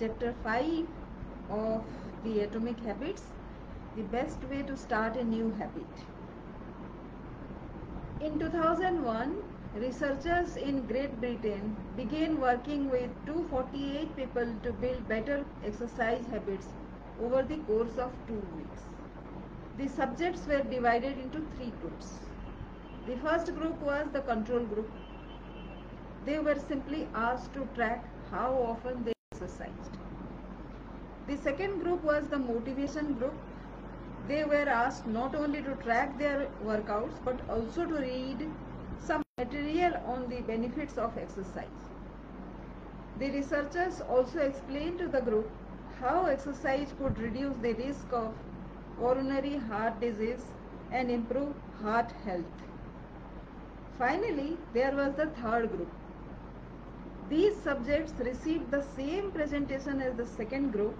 chapter 5 of the Atomic Habits the best way to start a new habit. In 2001, researchers in Great Britain began working with 248 people to build better exercise habits over the course of two weeks. The subjects were divided into three groups. The first group was the control group. They were simply asked to track how often they exercised. The second group was the motivation group. They were asked not only to track their workouts but also to read some material on the benefits of exercise. The researchers also explained to the group how exercise could reduce the risk of coronary heart disease and improve heart health. Finally, there was the third group. These subjects received the same presentation as the second group,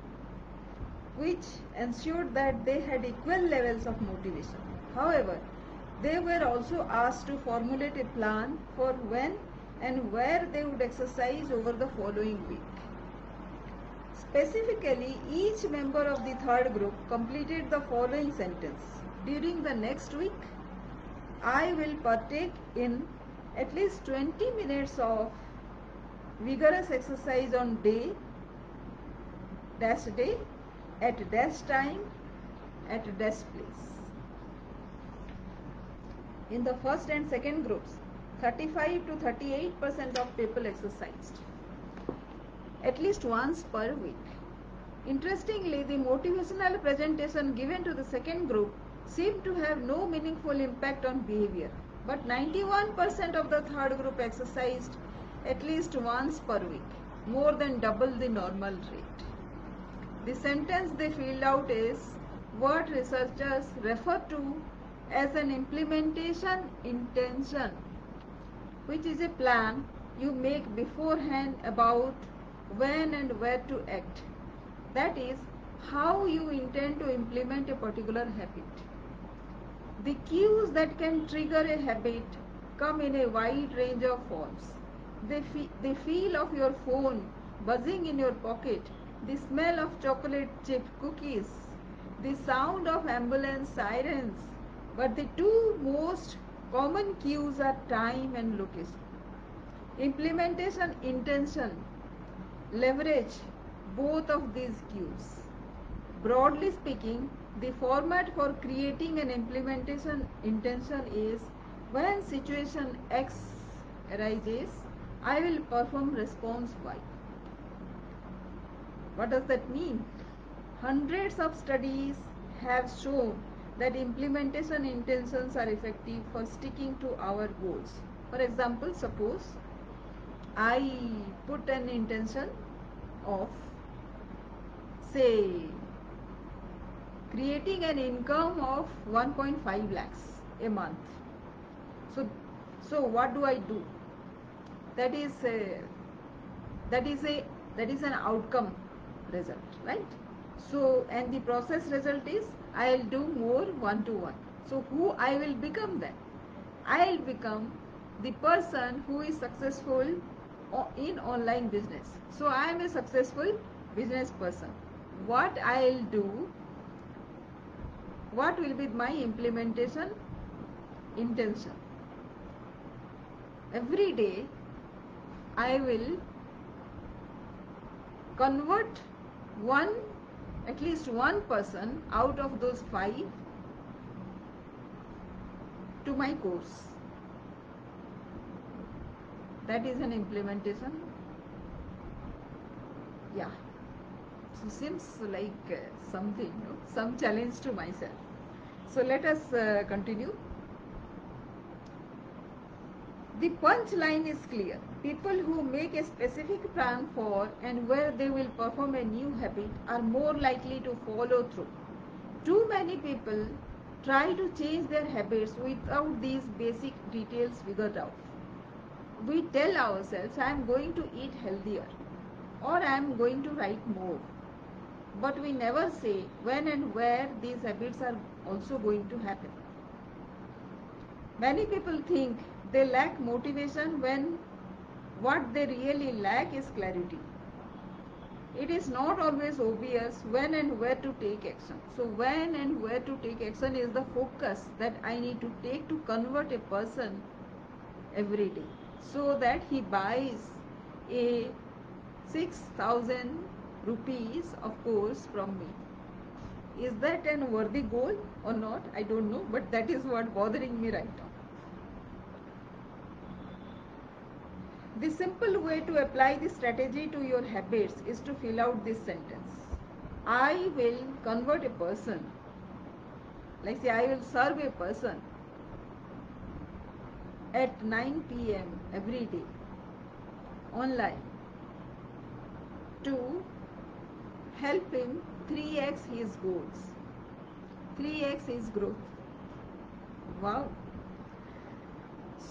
which ensured that they had equal levels of motivation. However, they were also asked to formulate a plan for when and where they would exercise over the following week. Specifically, each member of the third group completed the following sentence. During the next week, I will partake in at least 20 minutes of vigorous exercise on day dash day at dash time at dash place. In the first and second groups, 35 to 38 percent of people exercised at least once per week. Interestingly, the motivational presentation given to the second group seemed to have no meaningful impact on behavior, but 91% of the third group exercised at least once per week, more than double the normal rate. The sentence they filled out is what researchers refer to as an implementation intention, which is a plan you make beforehand about when and where to act. That is, how you intend to implement a particular habit. The cues that can trigger a habit come in a wide range of forms. The, fe- feel of your phone buzzing in your pocket, the smell of chocolate chip cookies, the sound of ambulance sirens. But the two most common cues are time and location. Implementation intention leverage both of these cues. Broadly speaking, the format for creating an implementation intention is when situation X arises, I will perform response Y. What does that mean? Hundreds of studies have shown that implementation intentions are effective for sticking to our goals. For example, suppose I put an intention of say creating an income of 1.5 lakhs a month. So, so what do I do? That is a, that is a that is an outcome result, right? So, and the process result is I'll do more one to one. So, who I will become then? I'll become the person who is successful in online business. So I am a successful business person. What I'll do, what will be my implementation intention? Every day I will convert one, at least one person out of those five to my course. That is an implementation. Yeah. So seems like uh, something no? some challenge to myself. So let us uh, continue the punch line is clear people who make a specific plan for and where they will perform a new habit are more likely to follow through too many people try to change their habits without these basic details figured out we tell ourselves, I am going to eat healthier or I am going to write more. But we never say when and where these habits are also going to happen. Many people think they lack motivation when what they really lack is clarity. it is not always obvious when and where to take action. So, when and where to take action is the focus that I need to take to convert a person every day so that he buys a 6000 rupees of course from me. Is that an worthy goal or not? I don't know, but that is what bothering me right now. The simple way to apply this strategy to your habits is to fill out this sentence. I will convert a person, like say I will serve a person at 9 pm every day online to help him 3x his goals, 3x his growth. Wow.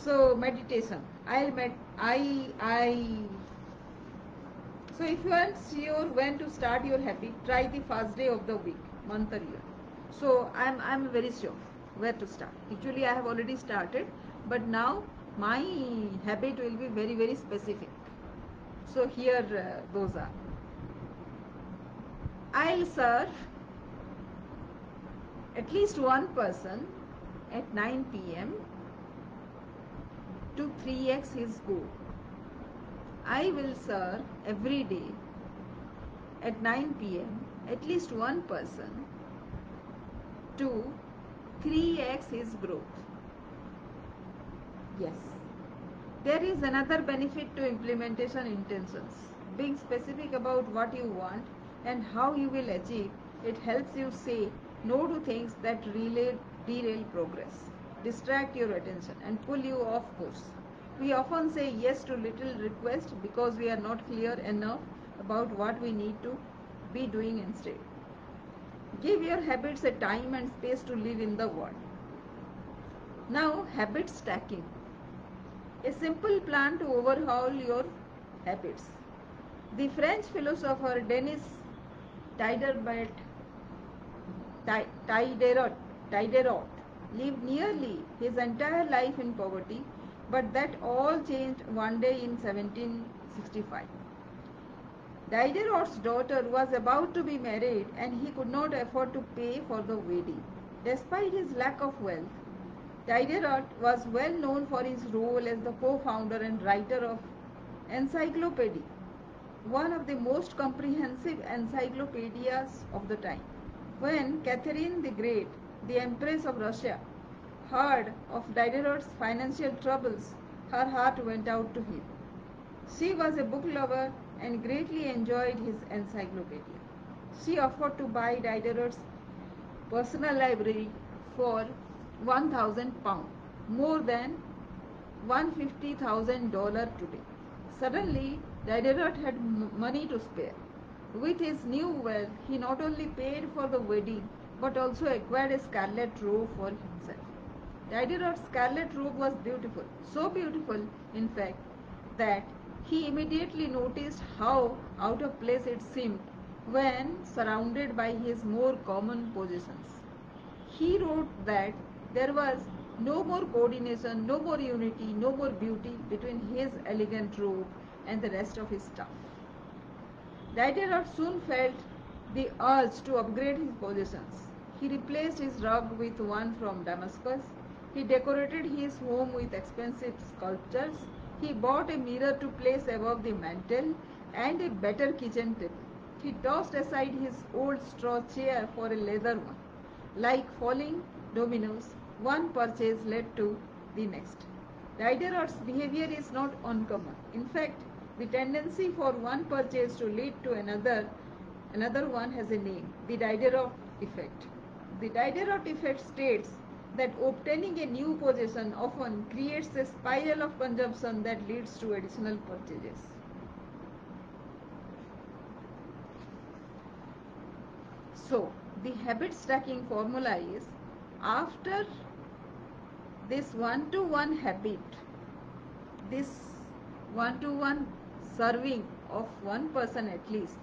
So meditation. I'll med I I so if you aren't sure when to start your habit, try the first day of the week, month or year. So I'm I'm very sure where to start. Actually I have already started, but now my habit will be very very specific. So here uh, those are. I'll serve at least one person at 9 pm to 3x his goal. I will serve every day at 9 pm at least one person to 3x his growth. Yes. There is another benefit to implementation intentions. Being specific about what you want and how you will achieve, it helps you say no to things that relay, derail progress distract your attention and pull you off course. We often say yes to little requests because we are not clear enough about what we need to be doing instead. Give your habits a time and space to live in the world. Now, habit stacking. A simple plan to overhaul your habits. The French philosopher Denis Diderot, Diderot lived nearly his entire life in poverty, but that all changed one day in 1765. Diderot's daughter was about to be married and he could not afford to pay for the wedding. Despite his lack of wealth, Diderot was well known for his role as the co-founder and writer of Encyclopedia, one of the most comprehensive encyclopedias of the time. When Catherine the Great the Empress of Russia, heard of Diderot's financial troubles, her heart went out to him. She was a book lover and greatly enjoyed his encyclopedia. She offered to buy Diderot's personal library for 1000 pounds, more than $150,000 today. Suddenly, Diderot had money to spare. With his new wealth, he not only paid for the wedding but also acquired a scarlet robe for himself. The idea of scarlet robe was beautiful, so beautiful, in fact, that he immediately noticed how out of place it seemed when surrounded by his more common possessions. He wrote that there was no more coordination, no more unity, no more beauty between his elegant robe and the rest of his stuff. Diderot soon felt the urge to upgrade his possessions. He replaced his rug with one from Damascus. He decorated his home with expensive sculptures. He bought a mirror to place above the mantel and a better kitchen table. He tossed aside his old straw chair for a leather one. Like falling dominoes, one purchase led to the next. Diderot's behavior is not uncommon. In fact, the tendency for one purchase to lead to another another one has a name, the Diderot effect. The Diderot effect states that obtaining a new possession often creates a spiral of consumption that leads to additional purchases. So, the habit stacking formula is after this one to one habit, this one to one serving of one person at least,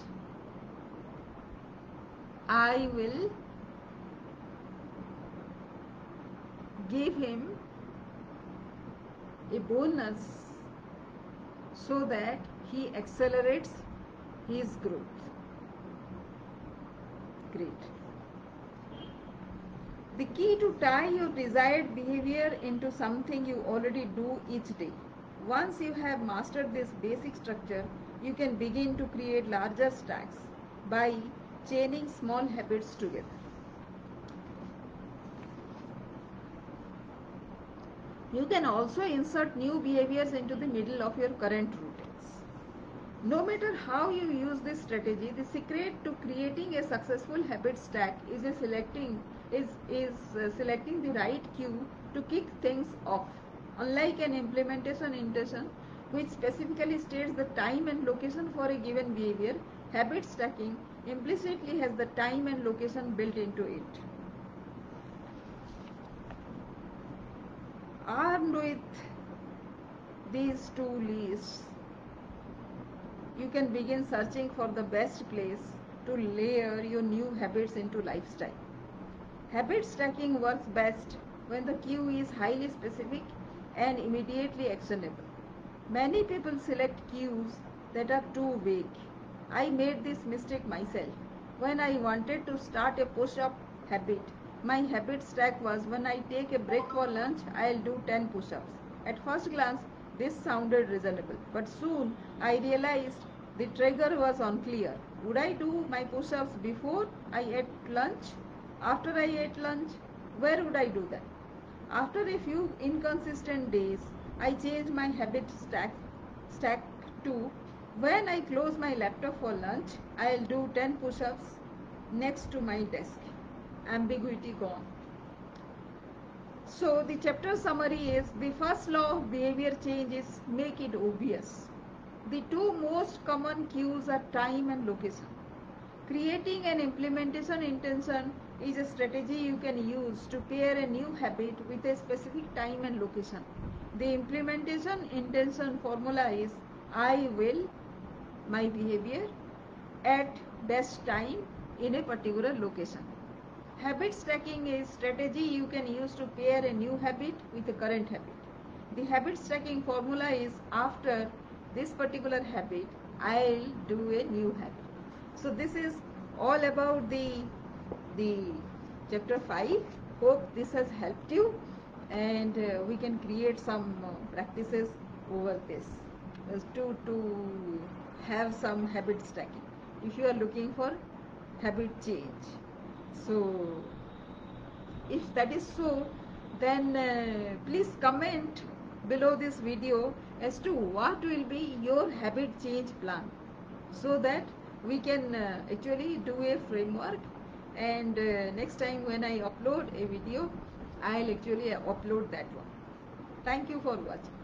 I will give him a bonus so that he accelerates his growth. Great. The key to tie your desired behavior into something you already do each day. Once you have mastered this basic structure, you can begin to create larger stacks by chaining small habits together. You can also insert new behaviors into the middle of your current routines. No matter how you use this strategy, the secret to creating a successful habit stack is selecting is, is uh, selecting the right cue to kick things off. Unlike an implementation intention, which specifically states the time and location for a given behavior, habit stacking implicitly has the time and location built into it. Armed with these two lists, you can begin searching for the best place to layer your new habits into lifestyle. Habit stacking works best when the cue is highly specific and immediately actionable. Many people select cues that are too vague. I made this mistake myself. When I wanted to start a push up habit, my habit stack was when I take a break for lunch, I'll do 10 push ups. At first glance, this sounded reasonable, but soon I realized the trigger was unclear. Would I do my push ups before I ate lunch? After I ate lunch? Where would I do that? After a few inconsistent days, I changed my habit stack, stack to when I close my laptop for lunch, I'll do 10 push ups next to my desk ambiguity gone. So the chapter summary is the first law of behavior change is make it obvious. The two most common cues are time and location. Creating an implementation intention is a strategy you can use to pair a new habit with a specific time and location. The implementation intention formula is I will my behavior at best time in a particular location. Habit stacking is strategy you can use to pair a new habit with a current habit. The habit stacking formula is after this particular habit, I'll do a new habit. So this is all about the the chapter 5. Hope this has helped you and uh, we can create some uh, practices over this uh, to to have some habit stacking if you are looking for habit change so if that is so then uh, please comment below this video as to what will be your habit change plan so that we can uh, actually do a framework and uh, next time when I upload a video I'll actually upload that one. Thank you for watching.